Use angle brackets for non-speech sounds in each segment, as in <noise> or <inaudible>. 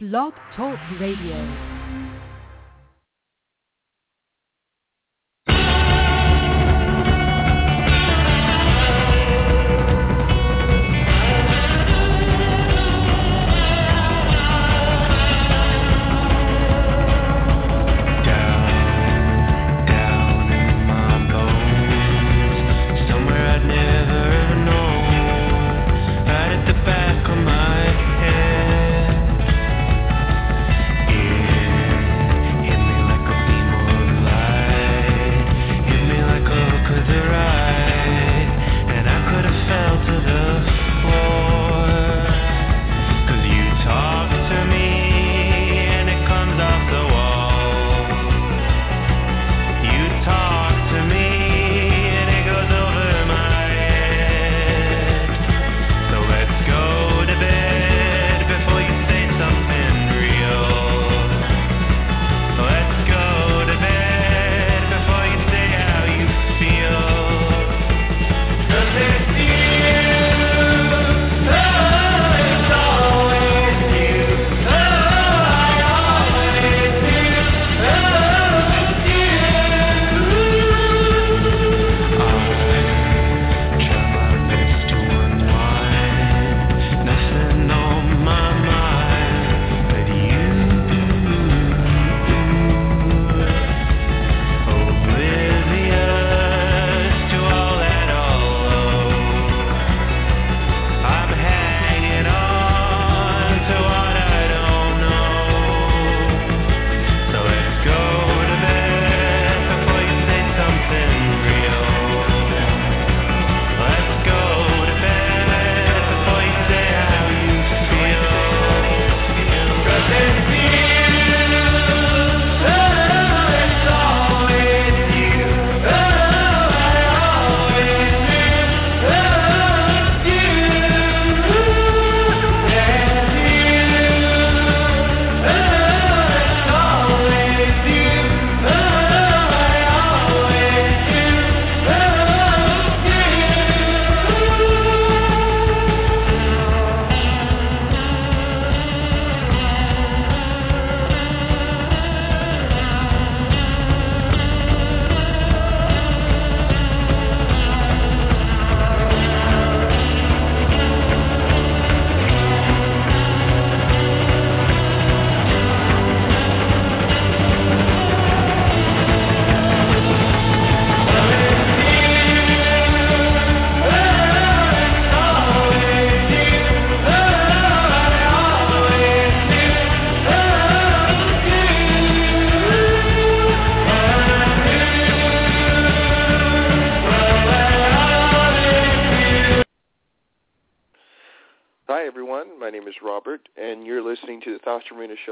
Blog Talk Radio.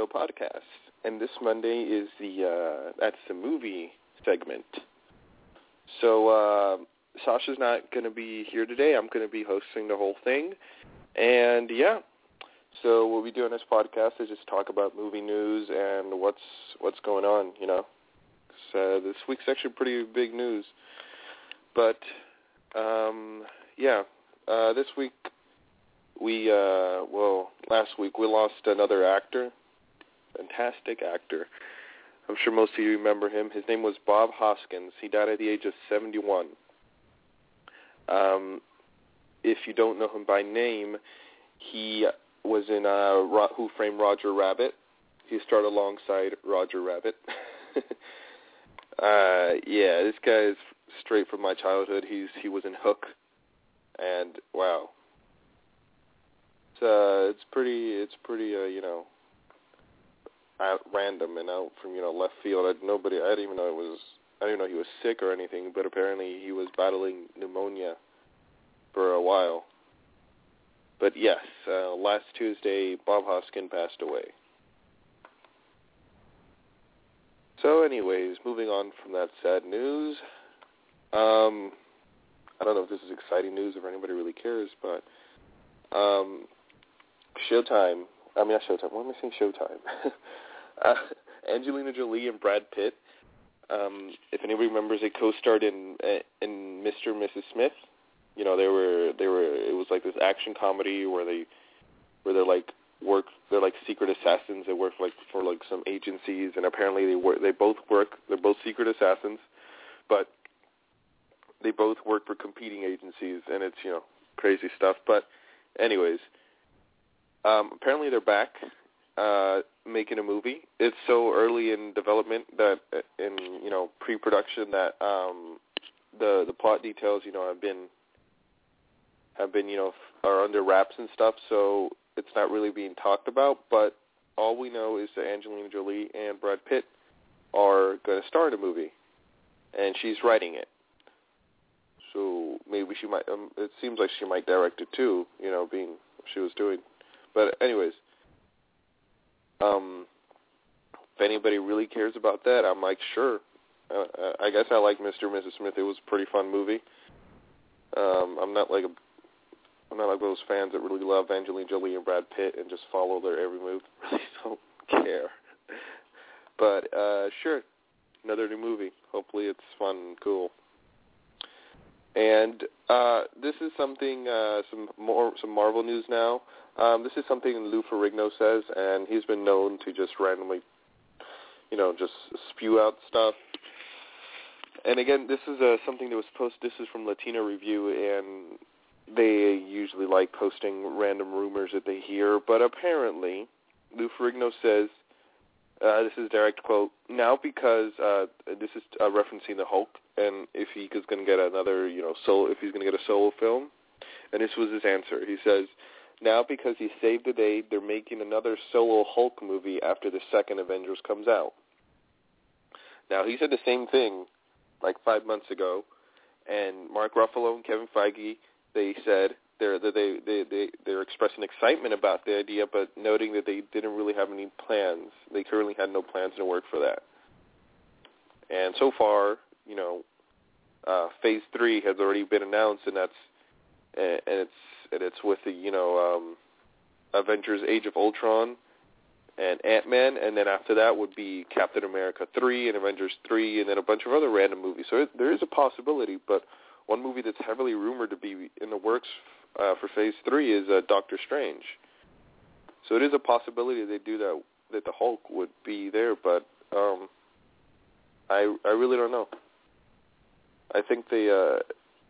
Show podcast, and this Monday is the uh, that's the movie segment. So uh, Sasha's not going to be here today. I'm going to be hosting the whole thing, and yeah. So what we do on this podcast is just talk about movie news and what's what's going on. You know, so this week's actually pretty big news, but um, yeah, uh, this week we uh well last week we lost another actor fantastic actor. I'm sure most of you remember him. His name was Bob Hoskins. He died at the age of 71. Um, if you don't know him by name, he was in uh, Who Framed Roger Rabbit. He starred alongside Roger Rabbit. <laughs> uh, yeah, this guy is straight from my childhood. He's he was in Hook, and wow, it's uh, it's pretty it's pretty uh, you know at random and out from you know left field. I, nobody, I didn't even know it was. I didn't know he was sick or anything, but apparently he was battling pneumonia for a while. but yes, uh, last Tuesday, Bob Hoskin passed away. So, anyways, moving on from that sad news. Um, I don't know if this is exciting news or if anybody really cares, but um, Showtime. I mean, not Showtime. Why am I saying Showtime? <laughs> uh, <laughs> Angelina Jolie and Brad Pitt. Um, if anybody remembers, they co-starred in in Mr. and Mrs. Smith. You know, they were they were. It was like this action comedy where they where they're like work. They're like secret assassins that work like for like some agencies, and apparently they work. They both work. They're both secret assassins, but they both work for competing agencies, and it's you know crazy stuff. But anyways, um, apparently they're back uh, making a movie. It's so early in development that in you know pre-production that um, the the plot details you know have been have been you know are under wraps and stuff. So it's not really being talked about. But all we know is that Angelina Jolie and Brad Pitt are going to star in a movie, and she's writing it. So maybe she might. Um, it seems like she might direct it too. You know, being she was doing. But anyways, um, if anybody really cares about that, I'm like, sure. Uh, I guess I like Mr. and Mrs. Smith. It was a pretty fun movie. Um, I'm not like a, I'm not like those fans that really love Angelina Jolie and Brad Pitt and just follow their every move. <laughs> Really don't care. But uh, sure, another new movie. Hopefully, it's fun and cool. And uh, this is something, uh, some more, some Marvel news now. Um, this is something Lou Ferrigno says, and he's been known to just randomly, you know, just spew out stuff. And again, this is uh, something that was posted. This is from Latino Review, and they usually like posting random rumors that they hear. But apparently, Lou Ferrigno says, uh, this is direct quote, now because uh, this is uh, referencing the Hulk, and if he is going to get another, you know, solo, if he's going to get a solo film, and this was his answer. He says, now because he saved the day, they're making another solo Hulk movie after the second Avengers comes out. Now he said the same thing like five months ago, and Mark Ruffalo and Kevin Feige they said they're they they they they're expressing excitement about the idea, but noting that they didn't really have any plans. They currently had no plans to work for that. And so far, you know, uh, Phase Three has already been announced, and that's and, and it's and it's with the you know um, Avengers: Age of Ultron and Ant Man, and then after that would be Captain America three and Avengers three, and then a bunch of other random movies. So it, there is a possibility, but one movie that's heavily rumored to be in the works uh, for Phase Three is uh, Doctor Strange. So it is a possibility they do that that the Hulk would be there, but um, I I really don't know. I think they uh,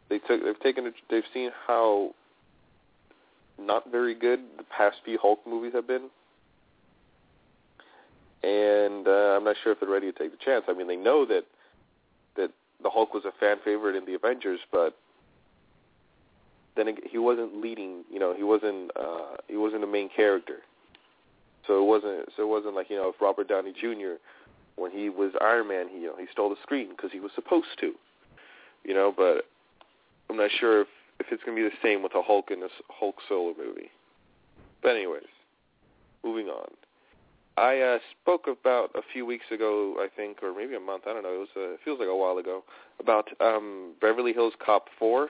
they took they've taken a, they've seen how not very good the past few Hulk movies have been, and uh, I'm not sure if they're ready to take the chance. I mean, they know that that the Hulk was a fan favorite in the Avengers, but then he wasn't leading. You know, he wasn't uh, he wasn't the main character. So it wasn't so it wasn't like you know if Robert Downey Jr. when he was Iron Man, he you know he stole the screen because he was supposed to. You know, but I'm not sure if if it's going to be the same with a Hulk in this Hulk solo movie. But anyways, moving on. I uh, spoke about a few weeks ago, I think, or maybe a month. I don't know. It was. Uh, it feels like a while ago about um, Beverly Hills Cop 4.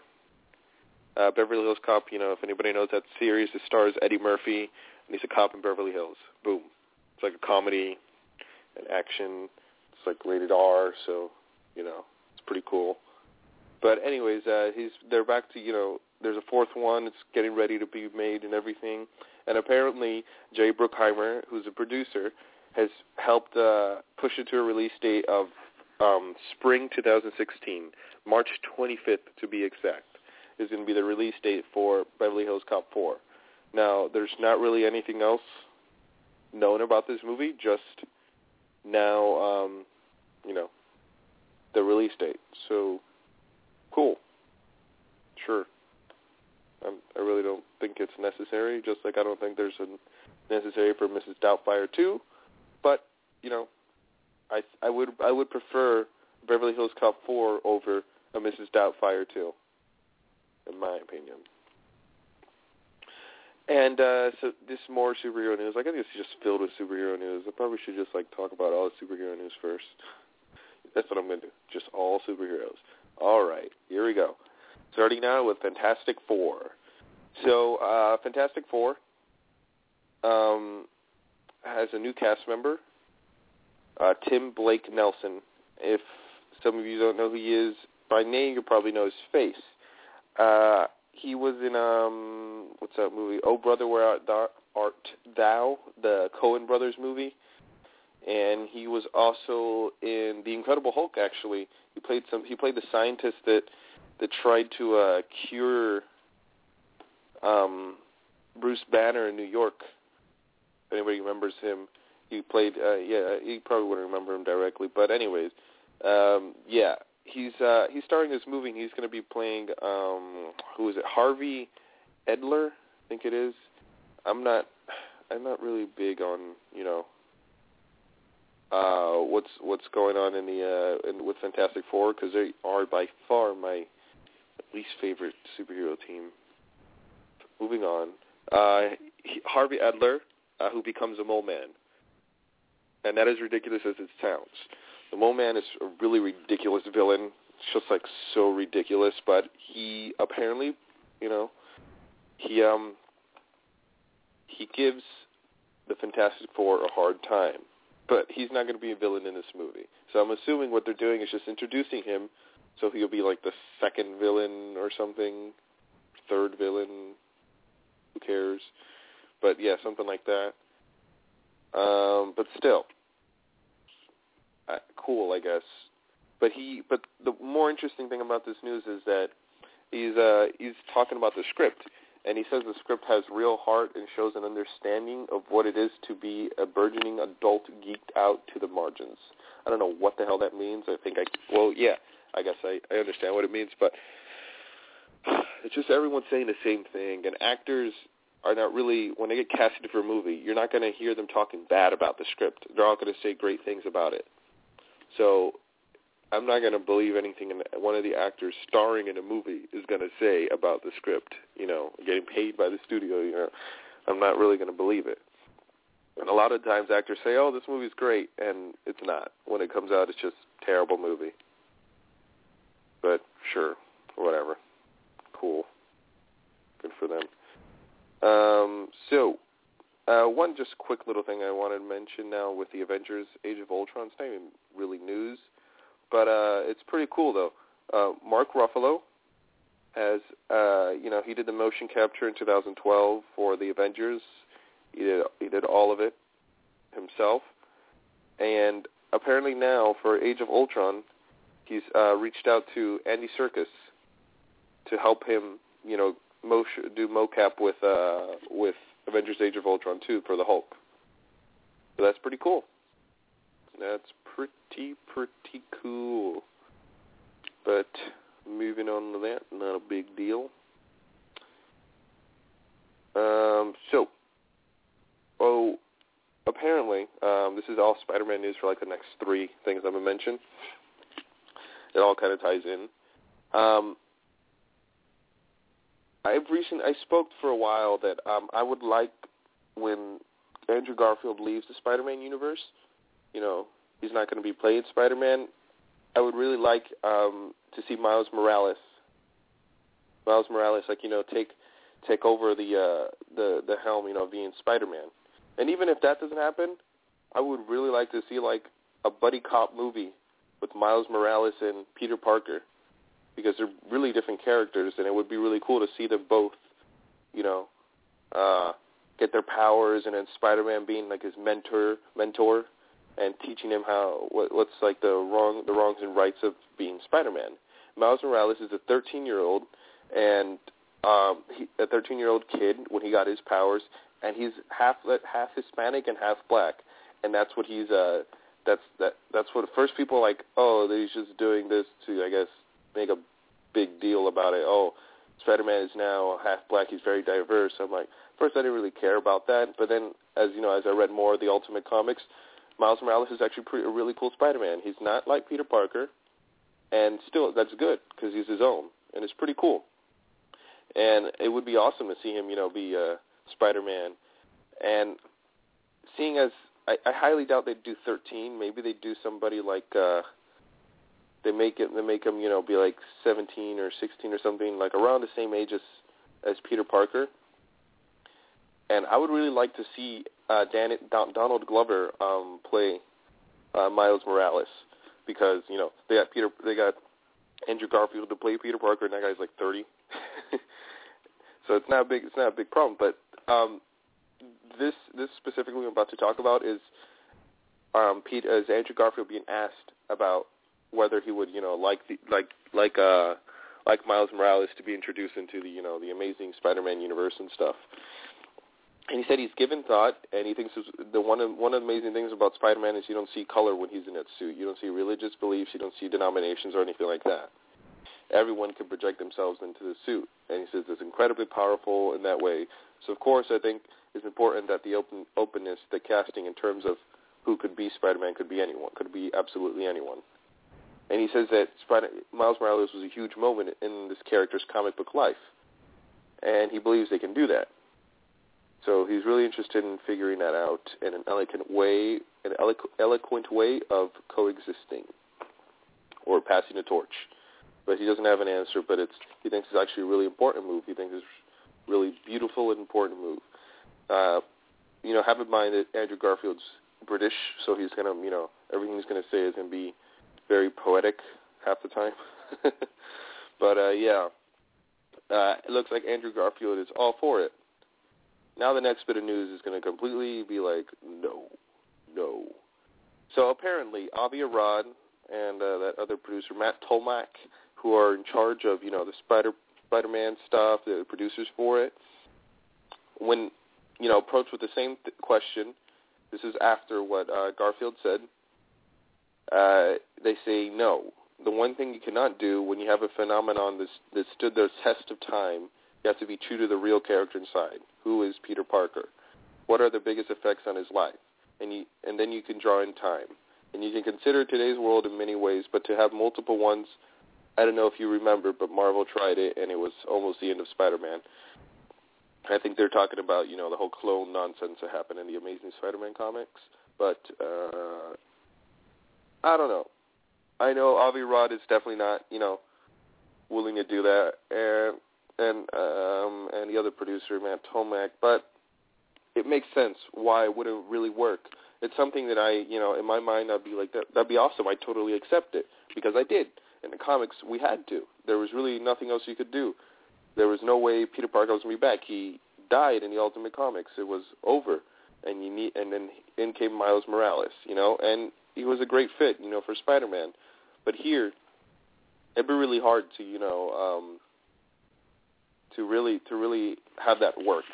Uh, Beverly Hills Cop. You know, if anybody knows that series, it stars Eddie Murphy, and he's a cop in Beverly Hills. Boom. It's like a comedy and action. It's like rated R, so you know, it's pretty cool. But anyways, uh, he's they're back to you know. There's a fourth one. It's getting ready to be made and everything. And apparently, Jay Bruckheimer, who's a producer, has helped uh, push it to a release date of um, spring 2016, March 25th to be exact, is going to be the release date for Beverly Hills Cop 4. Now, there's not really anything else known about this movie, just now, um, you know, the release date. So cool. Sure. I'm, I really don't think it's necessary. Just like I don't think there's a necessary for Mrs. Doubtfire too. But you know, I I would I would prefer Beverly Hills Cop 4 over a Mrs. Doubtfire 2, in my opinion. And uh, so this more superhero news. I think it's just filled with superhero news. I probably should just like talk about all the superhero news first. <laughs> That's what I'm gonna do. Just all superheroes. All right, here we go. Starting now with Fantastic Four. So uh, Fantastic Four um, has a new cast member, uh, Tim Blake Nelson. If some of you don't know who he is by name, you probably know his face. Uh, he was in um, what's that movie? Oh Brother, Where Art Thou? Art Thou? The Coen Brothers movie, and he was also in The Incredible Hulk. Actually, he played some. He played the scientist that that tried to uh, cure um, Bruce Banner in New York. If anybody remembers him, he played. Uh, yeah, he probably wouldn't remember him directly, but anyways, um, yeah, he's uh, he's starring this movie. and He's going to be playing um, who is it? Harvey Elder, I think it is. I'm not. I'm not really big on you know uh, what's what's going on in the uh, in, with Fantastic Four because they are by far my least favorite superhero team. Moving on, uh, he, Harvey Adler, uh, who becomes a mole man, and that is ridiculous as it sounds. The mole man is a really ridiculous villain. It's just like so ridiculous, but he apparently, you know, he um he gives the Fantastic Four a hard time but he's not going to be a villain in this movie. So I'm assuming what they're doing is just introducing him, so he'll be like the second villain or something, third villain. Who cares? But yeah, something like that. Um, but still, uh, cool, I guess. But he, but the more interesting thing about this news is that he's uh, he's talking about the script and he says the script has real heart and shows an understanding of what it is to be a burgeoning adult geeked out to the margins. I don't know what the hell that means. I think I well, yeah, I guess I I understand what it means, but it's just everyone's saying the same thing, and actors are not really when they get casted for a movie, you're not going to hear them talking bad about the script. They're all going to say great things about it. So I'm not going to believe anything one of the actors starring in a movie is going to say about the script. You know, getting paid by the studio. You know, I'm not really going to believe it. And a lot of times actors say, "Oh, this movie's great," and it's not. When it comes out, it's just terrible movie. But sure, whatever. Cool. Good for them. Um, so, uh, one just quick little thing I wanted to mention now with the Avengers: Age of Ultron. It's not even really news but uh, it's pretty cool though. Uh, Mark Ruffalo has, uh, you know, he did the motion capture in 2012 for the Avengers. He did he did all of it himself, and apparently now for Age of Ultron, he's uh, reached out to Andy Serkis to help him, you know, motion, do mocap with uh, with Avengers: Age of Ultron 2 for the Hulk. So that's pretty cool. That's pretty, pretty cool. But moving on to that, not a big deal. Um, so, oh, apparently, um, this is all Spider-Man news for like the next three things I'm gonna mention. It all kind of ties in. Um, I've recent I spoke for a while that um, I would like when Andrew Garfield leaves the Spider-Man universe you know, he's not going to be played Spider-Man. I would really like um, to see Miles Morales. Miles Morales, like you know, take take over the uh, the the helm, you know, being Spider-Man. And even if that doesn't happen, I would really like to see like a buddy cop movie with Miles Morales and Peter Parker, because they're really different characters, and it would be really cool to see them both, you know, uh, get their powers, and then Spider-Man being like his mentor mentor and teaching him how what, what's like the wrong the wrongs and rights of being Spider-Man. Miles Morales is a 13 year old and um, he, a 13 year old kid when he got his powers, and he's half half Hispanic and half black, and that's what he's uh that's that that's what first people are like oh he's just doing this to I guess make a big deal about it oh Spider-Man is now half black he's very diverse I'm like first I didn't really care about that but then as you know as I read more of the Ultimate Comics Miles Morales is actually pretty, a really cool Spider-Man. He's not like Peter Parker, and still that's good because he's his own, and it's pretty cool. And it would be awesome to see him, you know, be uh, Spider-Man, and seeing as I, I highly doubt they'd do 13. Maybe they'd do somebody like uh, they make it they make him you know be like 17 or 16 or something like around the same age as as Peter Parker. And I would really like to see uh, Dan, Don, Donald Glover um, play uh, Miles Morales because you know they got Peter they got Andrew Garfield to play Peter Parker and that guy's like 30. <laughs> so it's not a big it's not a big problem, but um, this this specifically I'm about to talk about is um, Pete as Andrew Garfield being asked about whether he would you know like the like like uh like Miles Morales to be introduced into the you know the amazing Spider-Man universe and stuff. And he said he's given thought, and he thinks the one of one of the amazing things about Spider-Man is you don't see color when he's in that suit. You don't see religious beliefs. You don't see denominations or anything like that. Everyone can project themselves into the suit, and he says it's incredibly powerful in that way. So of course, I think it's important that the open openness, the casting in terms of who could be Spider-Man could be anyone, could be absolutely anyone. And he says that Spider- Miles Morales was a huge moment in this character's comic book life, and he believes they can do that. So he's really interested in figuring that out in an eloquent way, an eloqu- eloquent way of coexisting or passing a torch. But he doesn't have an answer. But it's he thinks it's actually a really important move. He thinks it's really beautiful and important move. Uh, you know, have in mind that Andrew Garfield's British, so he's gonna, you know, everything he's gonna say is gonna be very poetic half the time. <laughs> but uh, yeah, uh, it looks like Andrew Garfield is all for it. Now the next bit of news is going to completely be like, no, no. So apparently, Avi Arad and uh, that other producer, Matt Tolmach, who are in charge of, you know, the Spider Spider-Man stuff, the producers for it, when, you know, approached with the same th- question, this is after what uh, Garfield said, uh, they say no. The one thing you cannot do when you have a phenomenon that's, that stood the test of time, you have to be true to the real character inside. Who is Peter Parker? What are the biggest effects on his life? And, you, and then you can draw in time. And you can consider today's world in many ways, but to have multiple ones, I don't know if you remember, but Marvel tried it, and it was almost the end of Spider-Man. I think they're talking about, you know, the whole clone nonsense that happened in the Amazing Spider-Man comics. But uh, I don't know. I know Avi Arad is definitely not, you know, willing to do that, and and um, and the other producer, Matt Tolmach. But it makes sense why it wouldn't really work. It's something that I, you know, in my mind, I'd be like, that, that'd be awesome. I totally accept it because I did. In the comics, we had to. There was really nothing else you could do. There was no way Peter Parker was to be back. He died in the Ultimate Comics. It was over, and you need, and then in came Miles Morales, you know, and he was a great fit, you know, for Spider-Man. But here, it'd be really hard to, you know, um, to really to really have that work,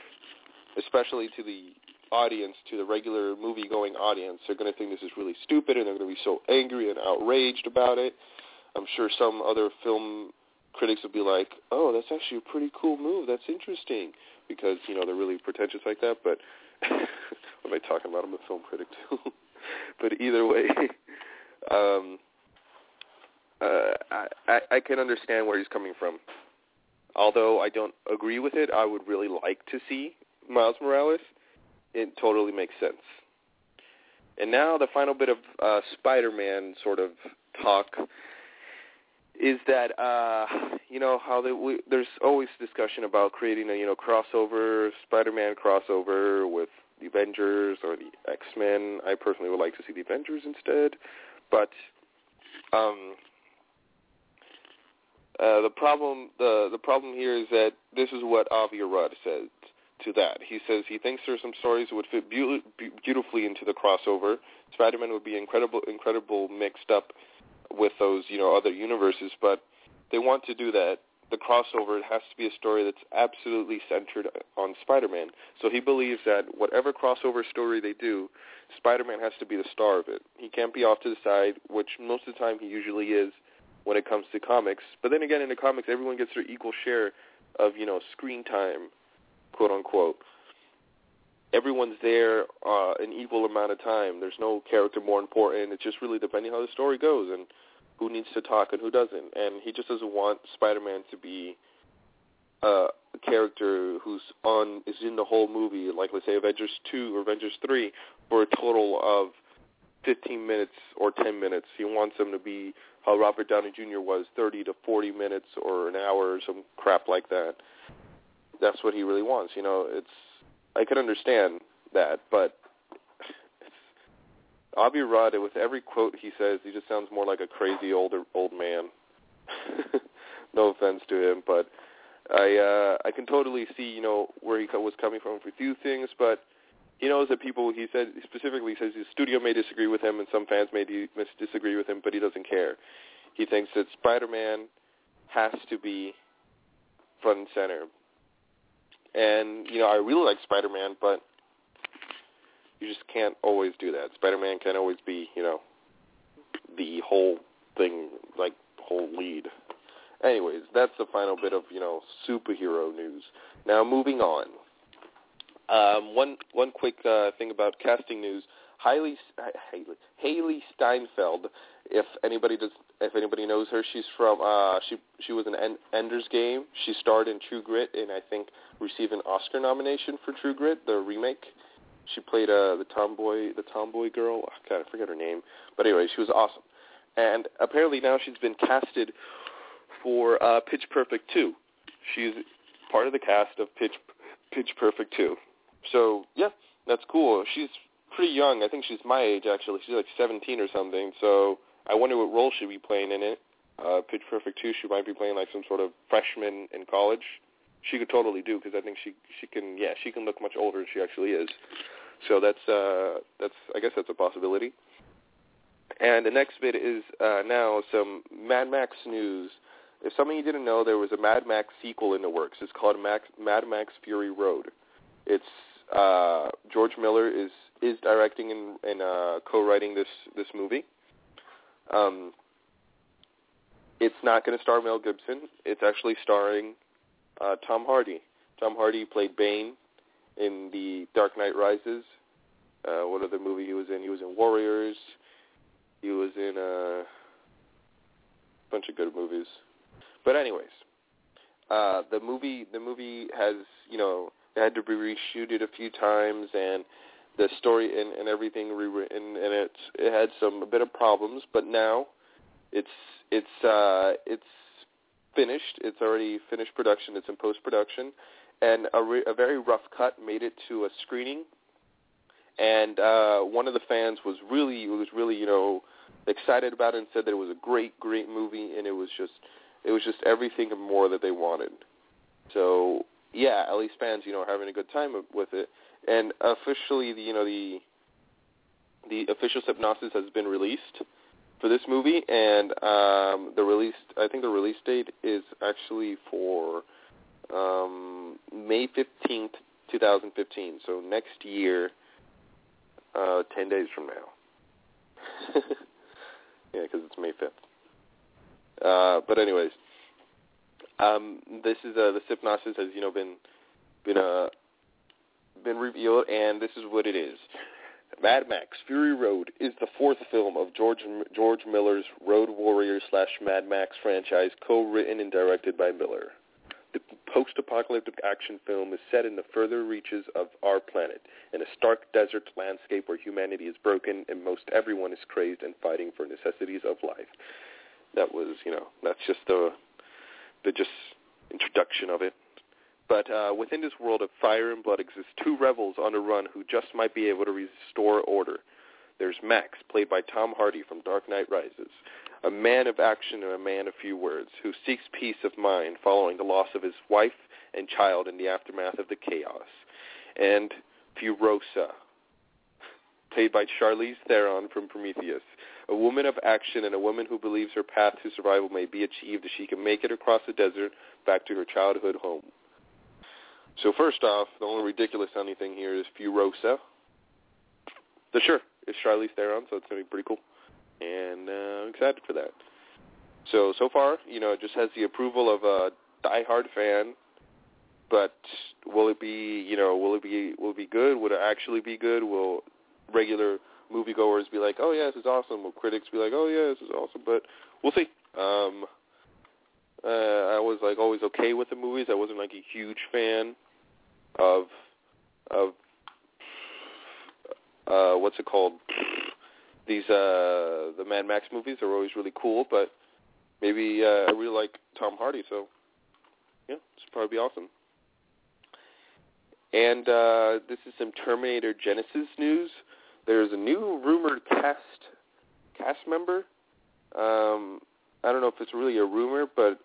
especially to the audience, to the regular movie-going audience. They're going to think this is really stupid, and they're going to be so angry and outraged about it. I'm sure some other film critics would be like, "Oh, that's actually a pretty cool move. That's interesting," because you know they're really pretentious like that. But <laughs> what am I talking about? I'm a film critic too. <laughs> but either way, <laughs> um, uh, I, I I can understand where he's coming from. Although I don't agree with it, I would really like to see Miles Morales. It totally makes sense. And now the final bit of uh, Spider-Man sort of talk is that uh, you know how they, we, there's always discussion about creating a you know crossover Spider-Man crossover with the Avengers or the X-Men. I personally would like to see the Avengers instead, but um, uh, the problem the the problem here is that this is what Avi Arad said to that. He says he thinks there are some stories that would fit be- beautifully into the crossover. Spider-Man would be incredible incredible mixed up with those you know other universes, but they want to do that. The crossover it has to be a story that's absolutely centered on Spider-Man. So he believes that whatever crossover story they do, Spider-Man has to be the star of it. He can't be off to the side, which most of the time he usually is when it comes to comics. But then again, in the comics, everyone gets their equal share of you know screen time, quote unquote. Everyone's there uh, an equal amount of time. There's no character more important. It's just really depending how the story goes and who needs to talk and who doesn't. And he just doesn't want Spider-Man to be uh, a character who's on is in the whole movie, like let's say Avengers two or Avengers three, for a total of 15 minutes or 10 minutes. He wants them to be how Robert Downey Jr. was, 30 to 40 minutes or an hour or some crap like that. That's what he really wants. You know, it's I can understand that, but <laughs> Avi Arad, with every quote he says, he just sounds more like a crazy older old man. <laughs> no offense to him, but I uh, I can totally see you know where he was coming from for a few things, but he knows that people. He said specifically says his studio may disagree with him, and some fans may disagree with him, but he doesn't care. He thinks that Spider-Man has to be front and center. And you know, I really like Spider-Man, but you just can't always do that. Spider-Man can't always be, you know, the whole thing, like whole lead. Anyways, that's the final bit of you know superhero news. Now moving on. Um, one one quick uh, thing about casting news: Haley, Hailee, Hailee Steinfeld. If anybody does, if anybody knows her, she's from. Uh, she she was in Ender's Game. She starred in True Grit, and I think received an Oscar nomination for True Grit, the remake. She played uh, the tomboy, the tomboy girl. I kind of forget her name, but anyway, she was awesome. And apparently now she's been casted for uh, Pitch Perfect 2. She's part of the cast of Pitch Pitch Perfect 2. So yeah, that's cool. She's pretty young. I think she's my age actually. She's like 17 or something. So I wonder what role she'd be playing in it. Uh, Pitch Perfect 2, she might be playing like some sort of freshman in college. She could totally do because I think she she can yeah she can look much older than she actually is. So that's uh that's I guess that's a possibility. And the next bit is uh, now some Mad Max news. If some of you didn't know, there was a Mad Max sequel in the works. It's called Max, Mad Max Fury Road. It's uh, George Miller is is directing and, and uh, co-writing this this movie. Um, it's not going to star Mel Gibson. It's actually starring uh, Tom Hardy. Tom Hardy played Bane in the Dark Knight Rises. Uh, what other movie he was in? He was in Warriors. He was in a bunch of good movies. But anyways, uh, the movie the movie has you know it had to be reshooted a few times, and the story and, and everything rewritten, and it's it had some a bit of problems. But now, it's it's uh, it's finished. It's already finished production. It's in post production, and a, re- a very rough cut made it to a screening. And uh, one of the fans was really was really you know excited about it and said that it was a great great movie, and it was just it was just everything and more that they wanted. So yeah, at least fans, you know, are having a good time with it. And officially, the, you know, the the official synopsis has been released for this movie, and um, the release, I think the release date is actually for um, May fifteenth, two thousand fifteen. So next year, uh, ten days from now. <laughs> yeah, because it's May fifth. Uh, but anyways, um, this is uh, the synopsis has you know been been uh, been revealed, and this is what it is. Mad Max: Fury Road is the fourth film of George George Miller's Road Warrior slash Mad Max franchise, co-written and directed by Miller. The post-apocalyptic action film is set in the further reaches of our planet, in a stark desert landscape where humanity is broken and most everyone is crazed and fighting for necessities of life. That was, you know, that's just the the just introduction of it. But uh, within this world of fire and blood exist two rebels on the run who just might be able to restore order. There's Max, played by Tom Hardy from Dark Knight Rises, a man of action and a man of few words, who seeks peace of mind following the loss of his wife and child in the aftermath of the chaos. And Furiosa, played by Charlize Theron from Prometheus, a woman of action and a woman who believes her path to survival may be achieved if she can make it across the desert back to her childhood home. So first off, the only ridiculous sounding thing here is Furiosa. The sure, it's Charlize Theron, so it's to be pretty cool. And uh, I'm excited for that. So, so far, you know, it just has the approval of a diehard fan, but will it be, you know, will it be, will it be good? Will it actually be good? Will regular moviegoers be like, "Oh yeah, this is awesome," or critics be like, "Oh yeah, this is awesome," but we'll see. Um, Uh, I was like always okay with the movies. I wasn't like a huge fan of of uh what's it called? These uh the Mad Max movies are always really cool, but maybe uh, I really like Tom Hardy, so yeah, it's probably be awesome. And uh this is some Terminator Genesis news. There's a new rumored cast cast member. Um I don't know if it's really a rumor, but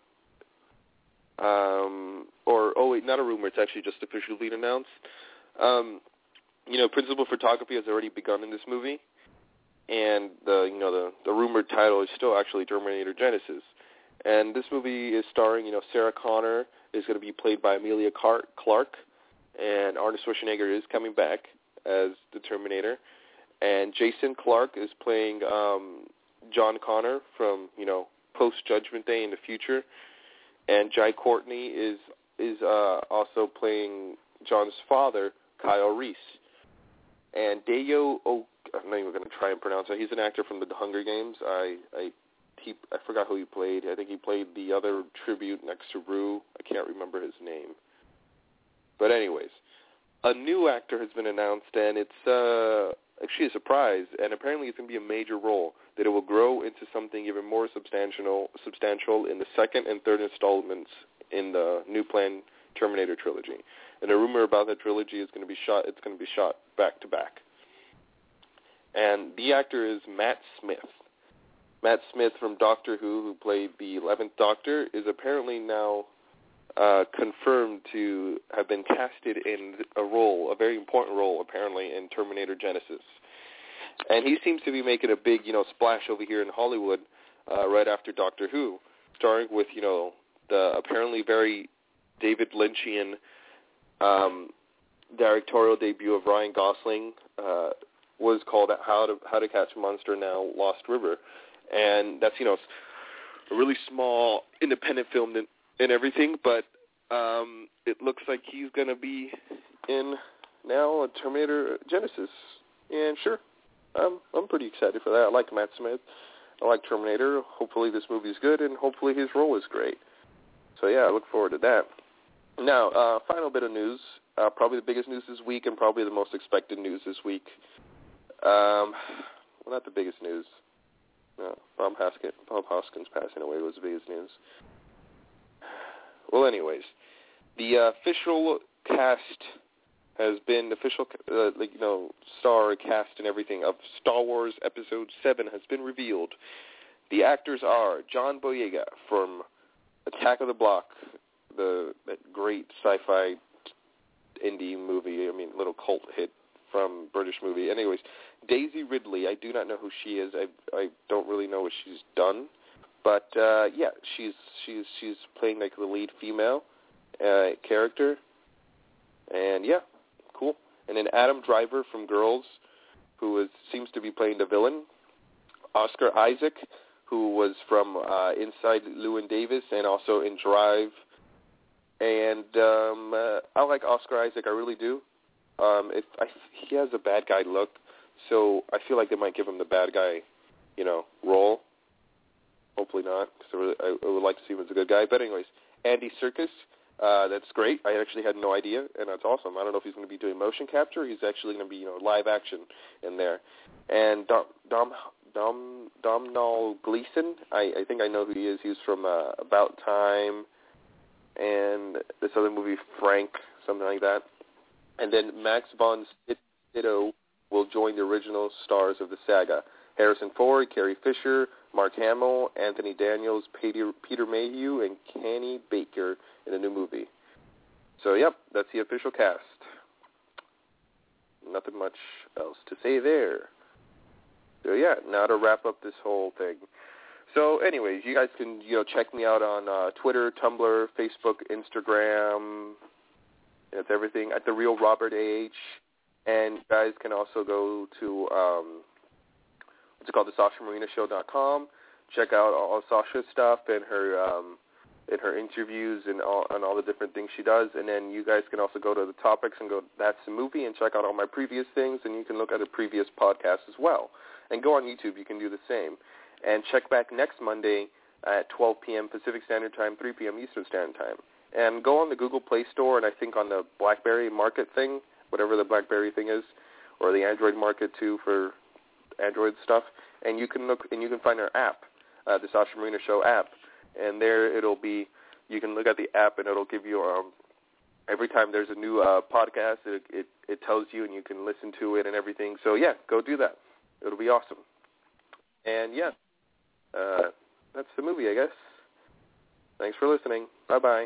um, or oh wait, not a rumor. It's actually just officially announced. Um, you know, principal photography has already begun in this movie, and the you know the the rumored title is still actually Terminator Genesis. And this movie is starring you know Sarah Connor is going to be played by Emilia Clarke, and Arnold Schwarzenegger is coming back as the Terminator, and Jason Clarke is playing um, John Connor from you know post Judgment Day in the future and Jai Courtney is is uh, also playing John's father, Kyle Reese. And Dayo, oh, I'm not even going to try and pronounce it. He's an actor from the Hunger Games. I I he I forgot who he played. I think he played the other tribute next to Rue. I can't remember his name. But anyways, a new actor has been announced, and it's uh, actually a surprise. And apparently, it's going to be a major role that it will grow into something even more substantial, substantial in the second and third installments in the new planned Terminator trilogy. And a rumor about that trilogy is going to be shot. It's going to be shot back to back. And the actor is Matt Smith. Matt Smith from Doctor Who, who played the Eleventh Doctor, is apparently now uh, confirmed to have been casted in a role, a very important role, apparently, in Terminator Genesis. And he seems to be making a big, you know, splash over here in Hollywood uh, right after Doctor Who, starring with, you know, the apparently very David Lynchian um, directorial debut of Ryan Gosling uh, was called How to How to Catch a Monster, now Lost River, and that's you know a really small independent film and, everything, but um, it looks like he's going to be in now a Terminator Genesis, and sure, I'm I'm pretty excited for that. I like Matt Smith. I like Terminator. Hopefully this movie is good, and hopefully his role is great. So yeah, I look forward to that. Now, uh, final bit of news. Uh, probably the biggest news this week, and probably the most expected news this week. Um, well, not the biggest news. No, Bob Hoskins, Bob Hoskins passing away was the biggest news. Well, anyways, the official cast has been official, uh, you know, star cast and everything of Star Wars Episode Seven has been revealed. The actors are John Boyega from Attack of the Block, the great sci-fi indie movie. I mean, little cult hit from British movie. Anyways, Daisy Ridley. I do not know who she is. I I don't really know what she's done, but uh yeah, she's she's she's playing like the lead female uh character. And yeah, cool. And then Adam Driver from Girls, who is, seems to be playing the villain. Oscar Isaac, who was from uh, Inside Llewyn Davis and also in Drive. And um, uh, I like Oscar Isaac, I really do. Um, if I, he has a bad guy look, so I feel like they might give him the bad guy, you know, role. Hopefully not, because I, I would like to see him as a good guy. But anyways, Andy Serkis, uh, that's great. I actually had no idea, and that's awesome. I don't know if he's going to be doing motion capture. He's actually going to be, you know, live action in there. And Dom Dom Dom Domhnall Gleeson, I, I think I know who he is. He's from uh, About Time and this other movie, Frank, something like that. And then Max von Sydow will join the original stars of the saga. Harrison Ford, Carrie Fisher, Mark Hamill, Anthony Daniels, Peter, Peter Mayhew, and Kenny Baker in a new movie. So, yep, that's the official cast. Nothing much else to say there. So, yeah, now to wrap up this whole thing. So, anyways, you guys can you know check me out on uh, Twitter, Tumblr, Facebook, Instagram. It's everything at the real Robert Ah. And guys can also go to um, what's it called, the SashaMarinaShow.com. Check out all Sasha's stuff and her um, and her interviews and all and all the different things she does. And then you guys can also go to the topics and go that's the movie and check out all my previous things. And you can look at a previous podcast as well. And go on YouTube. You can do the same. And check back next Monday at 12 p.m. Pacific Standard Time, 3 p.m. Eastern Standard Time. And go on the Google Play Store and I think on the BlackBerry Market thing, whatever the BlackBerry thing is, or the Android Market too for Android stuff, and you can look and you can find our app, uh, the Sasha Marina Show app, and there it'll be. You can look at the app and it'll give you um, every time there's a new uh, podcast, it, it it tells you and you can listen to it and everything. So yeah, go do that. It'll be awesome. And yeah, uh, that's the movie, I guess. Thanks for listening. Bye bye.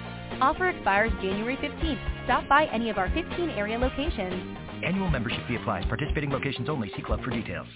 Offer expires January 15th. Stop by any of our 15 area locations. Annual membership fee applies. Participating locations only. See club for details.